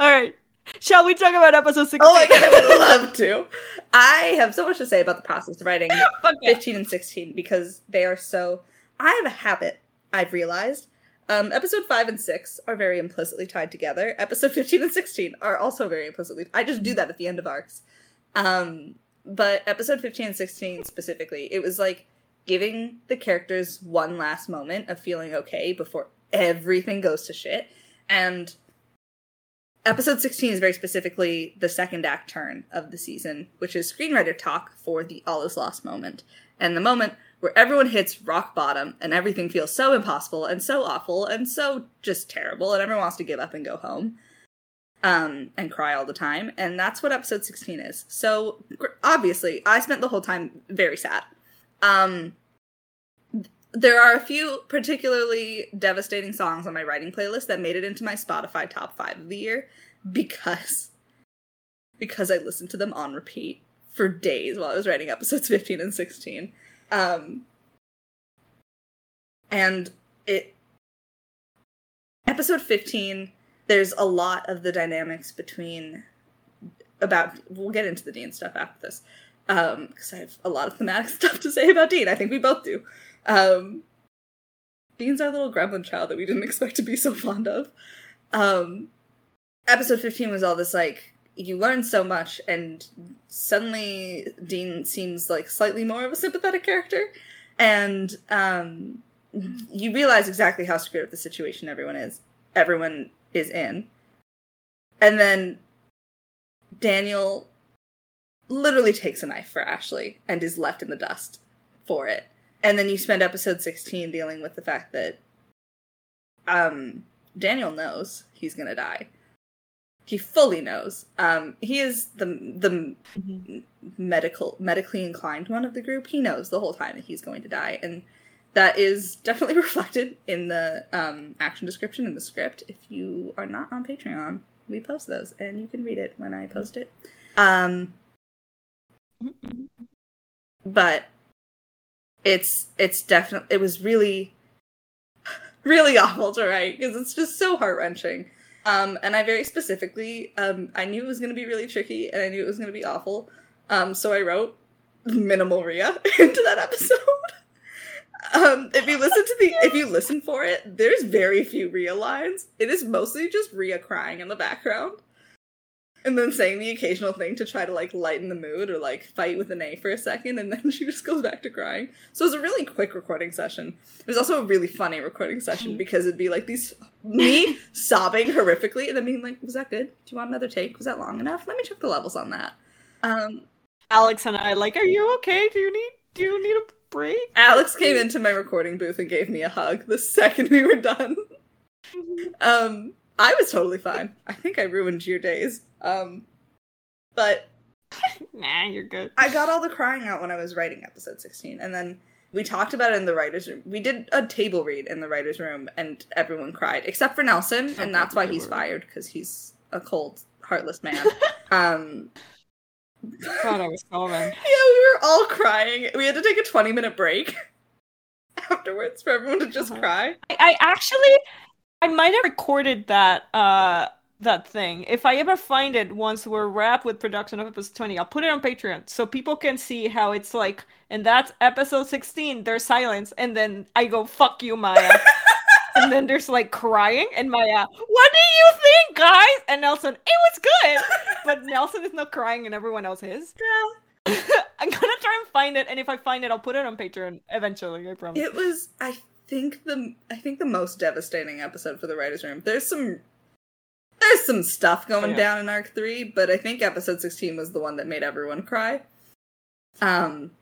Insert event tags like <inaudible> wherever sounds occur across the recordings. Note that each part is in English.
All right. Shall we talk about episode 16? Oh my god, I would love to. I have so much to say about the process of writing <laughs> yeah. 15 and 16 because they are so. I have a habit, I've realized. Um, episode 5 and 6 are very implicitly tied together. Episode 15 and 16 are also very implicitly. I just do that at the end of arcs. Um, but episode 15 and 16 specifically, it was like giving the characters one last moment of feeling okay before everything goes to shit. And episode 16 is very specifically the second act turn of the season, which is screenwriter talk for the all is lost moment. And the moment where everyone hits rock bottom and everything feels so impossible and so awful and so just terrible and everyone wants to give up and go home um, and cry all the time. And that's what episode 16 is. So obviously, I spent the whole time very sad. Um, there are a few particularly devastating songs on my writing playlist that made it into my Spotify top five of the year because because I listened to them on repeat for days while I was writing episodes <laughs> 15 and 16. Um, and it episode 15 there's a lot of the dynamics between about we'll get into the dean stuff after this um because i have a lot of thematic <laughs> stuff to say about dean i think we both do um dean's our little gremlin child that we didn't <laughs> expect to be so fond of. Um episode 15 was all this like you learn so much and suddenly dean seems like slightly more of a sympathetic character. And um you realize exactly how screwed up the situation everyone is everyone is in. And then daniel literally takes a knife for ashley and is left in the dust for it and then you spend episode 16 dealing with the fact that um daniel knows he's gonna die. He fully knows. Um he is the the medical medically inclined one of the group. He knows the whole time that he's going to die. And that is definitely <laughs> reflected in the um, action description in the script. If you are not on patreon we post those and you can read it when i post it. Um but it's it's definitely it was really really awful to write because it's just so heart-wrenching. Um and i very specifically um i knew it was going to be really tricky and i knew it was going to be awful. Um so i wrote minimal Rhea <laughs> into that episode. Um if you listen to the if you listen for it there's very few Rhea lines. It is mostly just Rhea crying in the background and then saying the occasional thing to try to like lighten the mood or like fight with Anae for a second, and then <laughs> she just goes back to crying. So it was a really quick recording session. It was also a really funny recording session because it'd be like these <laughs> me sobbing horrifically and then being like, "Was that good? Do you want another take? Was that long enough? Let me check the levels on that." Um, Alex and I like, are you okay? Do you need do you need a break? Alex came into my recording booth and gave me a hug the <laughs> second we were done. um, I was totally fine. I think I ruined your days. Um, but nah, you're good. I got all the crying out when I was writing episode 16. And then we talked about it in the writer's room. We did a table read in the writer's room, and everyone cried, except for Nelson. And that's why he's fired, because he's a cold, heartless man. <laughs> um, God, I was calling. <laughs> yeah, we were all crying. We had to take a 20 minute break <laughs> afterwards for everyone to just Uh-huh. cry. I, I actually, I might have recorded that uh that thing. If I ever find it once we're wrapped with production of episode 20, I'll put it on Patreon so people can see how it's like. And that's episode 16. There's silence, and then I go, "Fuck you, Maya." <laughs> and then there's like crying, and Maya, "What do you think, guys?" And Nelson, "It was good," but Nelson is not crying, and everyone else is. Yeah. <laughs> I'm gonna try and find it, and if I find it, I'll put it on Patreon eventually. I promise. It was, I think the, I think the most devastating episode for the writers' room. There's some, there's some stuff going Yeah. down in arc three, but I think episode 16 was the one that made everyone cry. Um.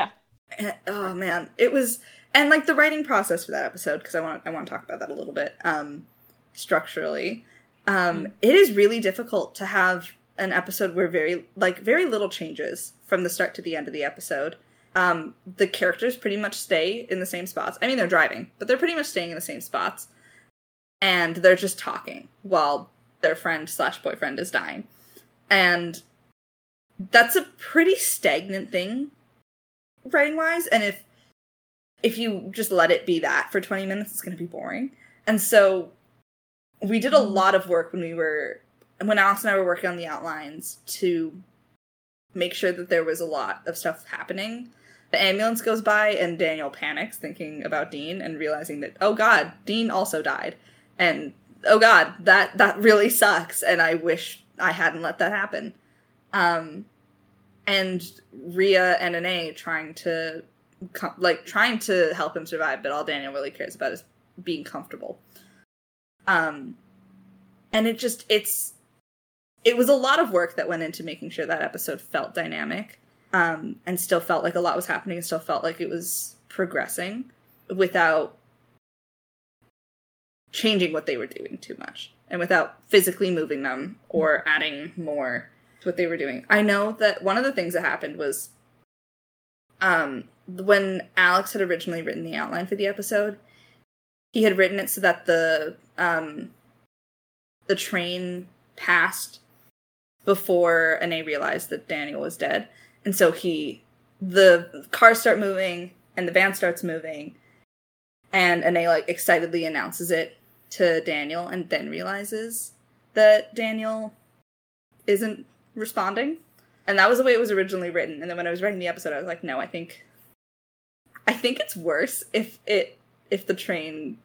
Yeah. and- oh man, it was, and like the writing process for that episode because I want, I want to talk about that a little bit. Um, structurally, um, it is really difficult to have an episode where very like very little changes from the start to the end of the episode um the characters pretty much stay in the same spots. I mean they're driving but they're pretty much staying in the same spots. And they're just talking while their friend slash boyfriend is dying. And that's a pretty stagnant thing writing wise and if if you just let it be that for 20 minutes it's going to be boring. And so we did a lot of work when we were when Alex and I were working on the outlines to make sure that there was a lot of stuff happening. The ambulance goes by and Daniel panics thinking about Dean and realizing that oh god, Dean also died. And oh god, that that really sucks and I wish I hadn't let that happen. Um and Rhea and Anae trying to like trying to help him survive, but all Daniel really cares about is being comfortable. Um and it just it's it was a lot of work that went into making sure that episode felt dynamic um, and still felt like a lot was happening and still felt like it was progressing without changing what they were doing too much and without physically moving them or adding more to what they were doing. I know that one of the things that happened was um, when Alex had originally written the outline for the episode, he had written it so that the um, the train passed before Anae realized that Daniel was dead. And so he, the cars start moving and the van starts moving, and Anae like excitedly announces it to Daniel, and then realizes that Daniel isn't responding. And that was the way it was originally written. And then when I was writing the episode, I was like, no, I think, I think it's worse if it if the train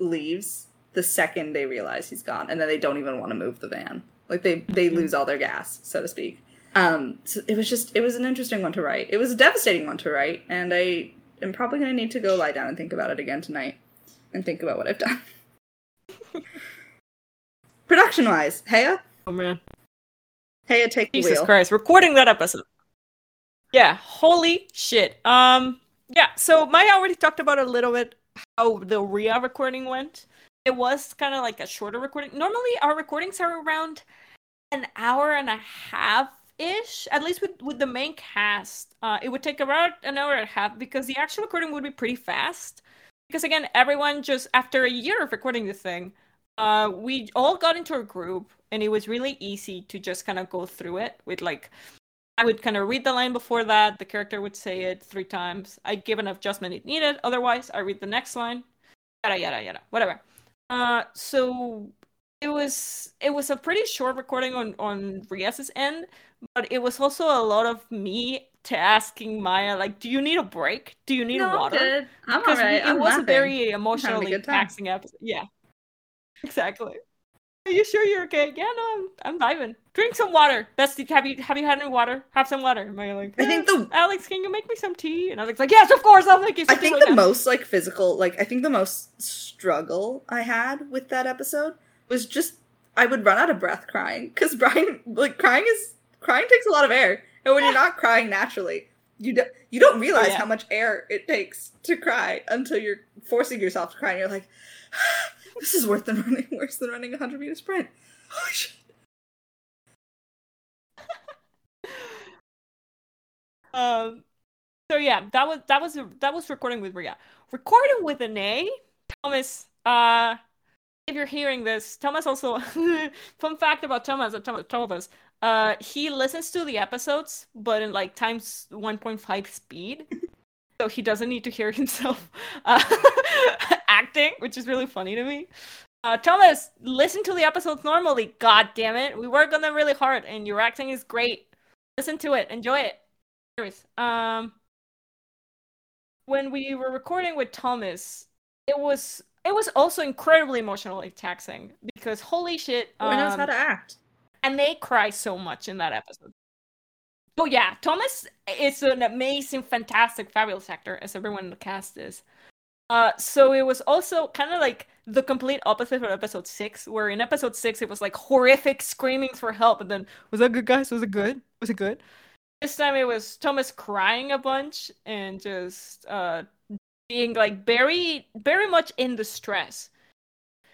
leaves the second they realize he's gone, and then they don't even want to move the van. Like they they mm-hmm. lose all their gas, so to speak. Um, so it was just it was an interesting one to write. It was a devastating one to write, and I am probably going to need to go lie down and think about it again tonight, and think about what I've done. <laughs> Production wise, Haya. Oh man. Haya, take Jesus the wheel. Christ, recording that episode. Yeah, holy shit. Um, yeah. So Maya already talked about a little bit how the Rhea recording went it was kind of like a shorter recording. Normally, our recordings are around an hour and a half ish. At least with with the main cast, uh, it would take about an hour and a half because the actual recording would be pretty fast. Because again, everyone just after a year of recording the thing, uh, we all got into a group, and it was really easy to just kind of go through it with like. I would kind of read the line before that. The character would say it three times. I give an adjustment it needed. Otherwise, I read the next line. Yada yada yada. Whatever. Uh, so it was it was a pretty short recording on on Rhea's end, but it was also a lot of me to asking Maya like, "Do you need a break? Do you need no, water?" I'm good. I'm because alright. it I'm was laughing. a very emotionally taxing episode. Yeah, exactly. Are you sure you're okay? Yeah, no, I'm I'm vibing. Drink some water. Bestie. have you have you had any water? Have some water. Am I like? I think the Alex, can you make me some tea? And Alex like, yes, of course, I'll make you. I think the right now." most like physical, like I think the most struggle I had with that episode was just I would run out of breath crying because Brian like crying is crying takes a lot of air, and when you're not crying naturally, you do, you don't realize yeah. how much air it takes to cry until you're forcing yourself to cry, and you're like, <sighs> this is worse than running worse than running a hundred meter sprint. Holy shit. <laughs> Um. So yeah, that was that was that was recording with Rhea. Recording with Anae, Thomas. Uh, if you're hearing this, Thomas also. <laughs> fun fact about Thomas Thomas told us. Uh, he listens to the episodes, but in like times 1.5 speed, so he doesn't need to hear <laughs> himself uh, <laughs> acting, which is really funny to me. Uh, Thomas, listen to the episodes normally. God damn it, we work on them really hard, and your acting is great. Listen to it, enjoy it. Anyways, um, when we were recording with Thomas, it was it was also incredibly emotionally taxing because holy shit, Who knows um, how to act? And they cry so much in that episode. Oh yeah, Thomas is an amazing, fantastic, fabulous actor, as everyone in the cast is. Uh, so it was also kind of like the complete opposite of episode six, where in episode six it was like horrific screamings for help, and then was that good, guys? Was it good? Was it good? This time it was Thomas crying a bunch and just uh being like very, very much in distress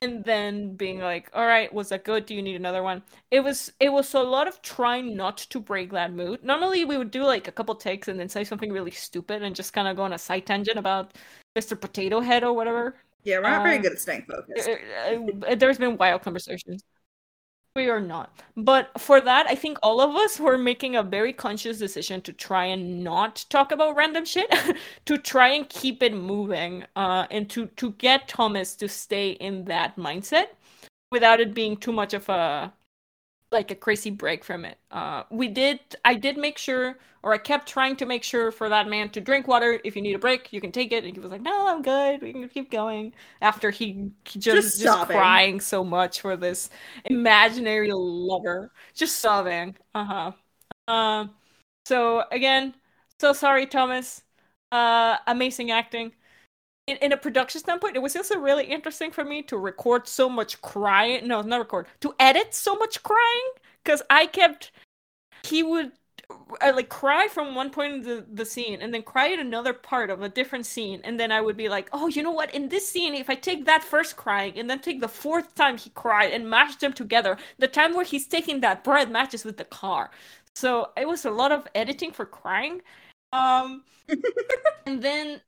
and then being like all right was that good? Do you need another one? It was it was a lot of trying not to break that mood. Normally we would do like a couple takes and then say something really stupid and just kind of go on a side tangent about mr potato head or whatever. Yeah, we're not very uh, good at staying focused. Uh, uh, there's been wild conversations we are not. But for that i think all of us were making a very conscious decision to try and not talk about random shit <laughs> to try and keep it moving uh and to to get thomas to stay in that mindset without it being too much of a like a crazy break from it. Uh, we did. I did make sure, or I kept trying to make sure for that man to drink water. If you need a break, you can take it. And he was like, "No, I'm good. We can keep going." After he, he just, just, just crying so much for this imaginary lover, just sobbing. Uh huh. Um. So again, so sorry, Thomas. Uh, amazing acting in, in a production standpoint, it was also really interesting for me to record so much crying. No, not record. To edit so much crying because I kept. He would uh, like cry from one point of the, the scene and then cry at another part of a different scene and then i would be like oh you know what in this scene if i take that first crying and then take the fourth time he cried and mash them together the time where he's taking that breath matches with the car so it was a lot of editing for crying um <laughs> and then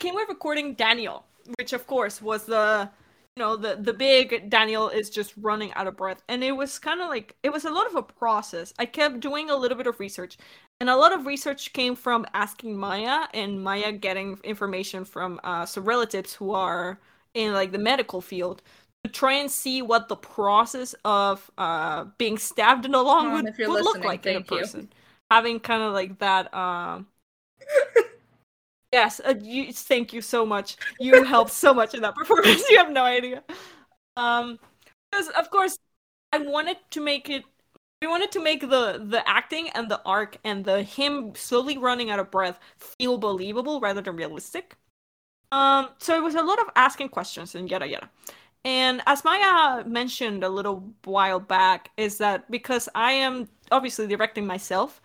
came with recording Daniel, which of course was the you know the the big Daniel is just running out of breath, and it was kind of like it was a lot of a process. I kept doing a little bit of research, and a lot of research came from asking Maya and Maya getting information from uh, some relatives who are in like the medical field to try and see what the process of uh, being stabbed in the lung would, would look like in a person. You. Having kind of like that. Uh, <laughs> Yes, uh, you, thank you so much. You helped so much in that <laughs> performance. You have no idea. Um, because of course, I wanted to make it. We wanted to make the the acting and the arc and the him slowly running out of breath feel believable rather than realistic. Um, so it was a lot of asking questions and yada yada. And as Maya mentioned a little while back, is that because I am obviously directing myself,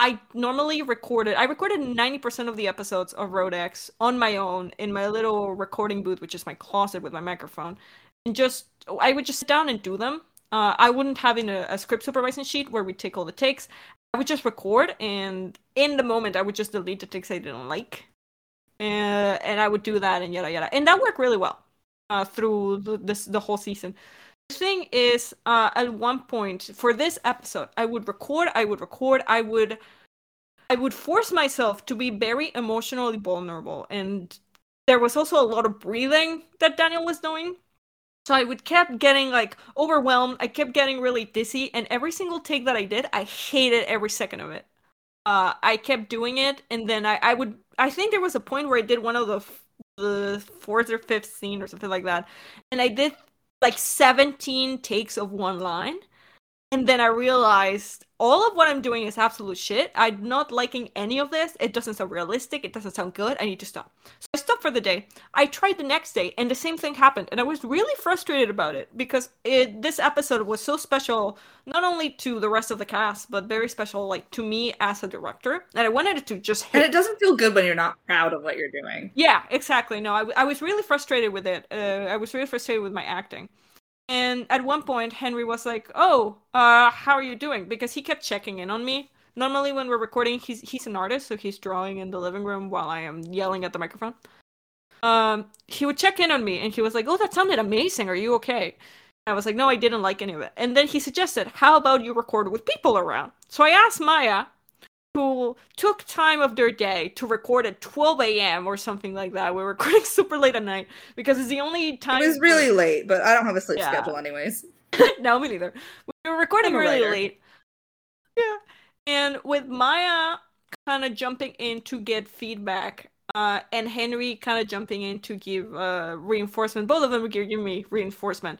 I normally recorded I recorded 90% of the episodes of Road X on my own in my little recording booth, which is my closet with my microphone. And just I would just sit down and do them. Uh, I wouldn't have in a, a script supervising sheet where we take all the takes. I would just record and in the moment I would just delete the takes I didn't like. And, and I would do that and yada yada. And that worked really well uh, through the, this the whole season. Thing is, uh, at one point for this episode, I would record, I would record, I would, I would force myself to be very emotionally vulnerable, and there was also a lot of breathing that Daniel was doing. So I would kept getting like overwhelmed. I kept getting really dizzy, and every single take that I did, I hated every second of it. Uh, I kept doing it, and then I, I would. I think there was a point where I did one of the the fourth or fifth scene or something like that, and I did like 17 takes of one line. And then I realized all of what I'm doing is absolute shit. I'm not liking any of this. It doesn't sound realistic. It doesn't sound good. I need to stop. So I stopped for the day. I tried the next day, and the same thing happened. And I was really frustrated about it because it, this episode was so special, not only to the rest of the cast, but very special, like to me as a director. And I wanted it to just hit. And it doesn't feel good when you're not proud of what you're doing. Yeah, exactly. No, I, I was really frustrated with it. Uh, I was really frustrated with my acting. And at one point, Henry was like, "Oh, uh, how are you doing?" Because he kept checking in on me. Normally, when we're recording, he's he's an artist, so he's drawing in the living room while I am yelling at the microphone. Um, he would check in on me, and he was like, "Oh, that sounded amazing. Are you okay?" I was like, "No, I didn't like any of it." And then he suggested, "How about you record with people around?" So I asked Maya, who took time of their day to record at 12 a.m. or something like that. We are recording <laughs> super late at night because it's the only time. It was really late, but I don't have a sleep yeah. schedule, anyways. <laughs> no, me neither. We were recording really later. late. Yeah, and with Maya kind of jumping in to get feedback, uh, and Henry kind of jumping in to give uh, reinforcement. Both of them would give me reinforcement.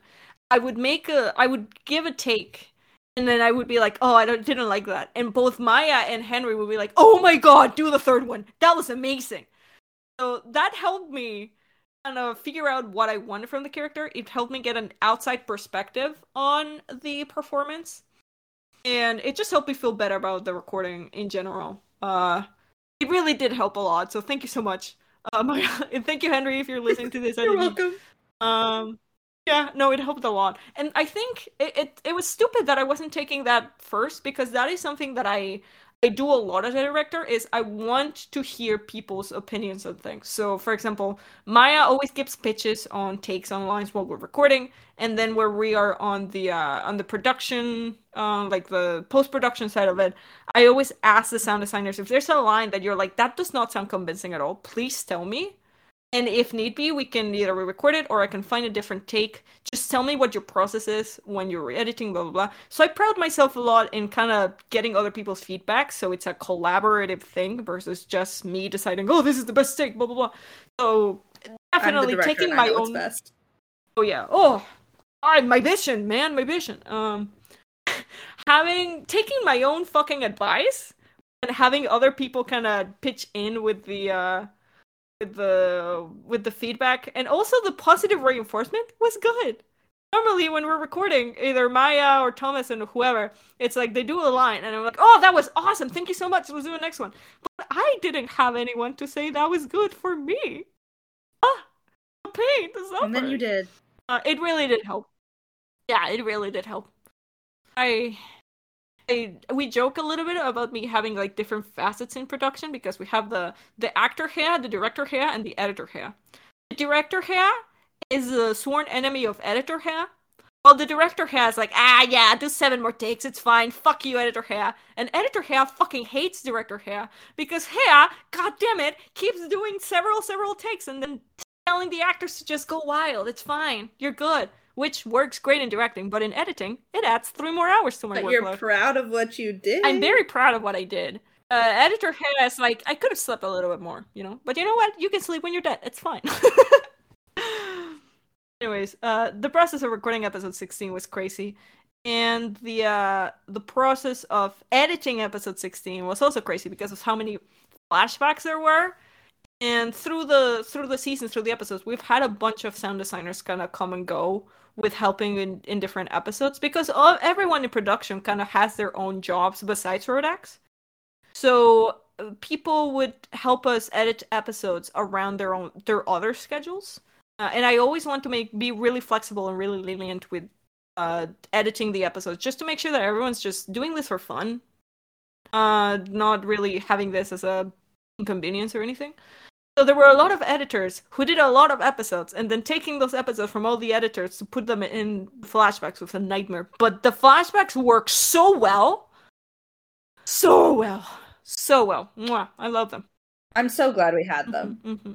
I would make a, I would give a take and then I would be like, "Oh, I don't, didn't like that," and both Maya and Henry would be like, "Oh my god, do the third one! That was amazing." So that helped me kind of figure out what I wanted from the character. It helped me get an outside perspective on the performance, and it just helped me feel better about the recording in general. Uh, it really did help a lot. So thank you so much, uh, <laughs> Maya, and thank you, Henry, if you're listening to this. you're welcome. Um, yeah, no, it helped a lot. And I think it, it, it was stupid that I wasn't taking that first because that is something that I I do a lot as a director is I want to hear people's opinions on things. So for example, Maya always gives pitches on takes on lines while we're recording, and then where we are on the uh, on the production, uh, like the post production side of it, I always ask the sound designers if there's a line that you're like that does not sound convincing at all, please tell me and if need be, we can either re-record it or I can find a different take. Just tell me what your process is when you're editing, blah blah blah. So I proud myself a lot in kind of getting other people's feedback, so it's a collaborative thing versus just me deciding, oh, this is the best take, blah blah blah. So definitely taking my own. Best. Oh yeah. Oh, I, my vision, man, my vision. Um, <laughs> having taking my own fucking advice and having other people kind of pitch in with the uh with the with the feedback and also the positive reinforcement was good. Normally when we're recording, either Maya or Thomas and whoever, it's like they do a line and I'm like, "Oh, that was awesome. Thank you so much. Let's do the next one." But I didn't have anyone to say that was good for me. Ah, the pain, the suffering. And then you did. Uh, it really did help. Yeah, it really did help. I I, we joke a little bit about me having like different facets in production because we have the the actor hair, the director hair, and the editor hair. The director hair is a sworn enemy of editor hair. Well, the director hair is like, ah, yeah, do seven more takes, it's fine. Fuck you, editor hair. And editor hair fucking hates director hair because hair, god damn it, keeps doing several, several takes and then telling the actors to just go wild. It's fine. You're good which works great in directing, but in editing, it adds three more hours to my but workload. You're proud of what you did. I'm very proud of what I did. Uh, editor has like I could have slept a little bit more, you know. But you know what? You can sleep when you're dead. It's fine. <laughs> Anyways, uh, the process of recording episode 16 was crazy, and the uh, the process of editing episode 16 was also crazy because of how many flashbacks there were and through the through the seasons through the episodes we've had a bunch of sound designers kind of come and go with helping in, in different episodes because all, everyone in production kind of has their own jobs besides Road X. So uh, people would help us edit episodes around their own their other schedules. Uh, and I always want to make be really flexible and really lenient with uh, editing the episodes just to make sure that everyone's just doing this for fun. Uh, not really having this as a inconvenience or anything. So there were a lot of editors who did a lot of episodes, and then taking those episodes from all the editors to put them in flashbacks was a nightmare. But the flashbacks work so well, so well, so well. Mwah, I love them. I'm so glad we had them. Mm-hmm, mm-hmm.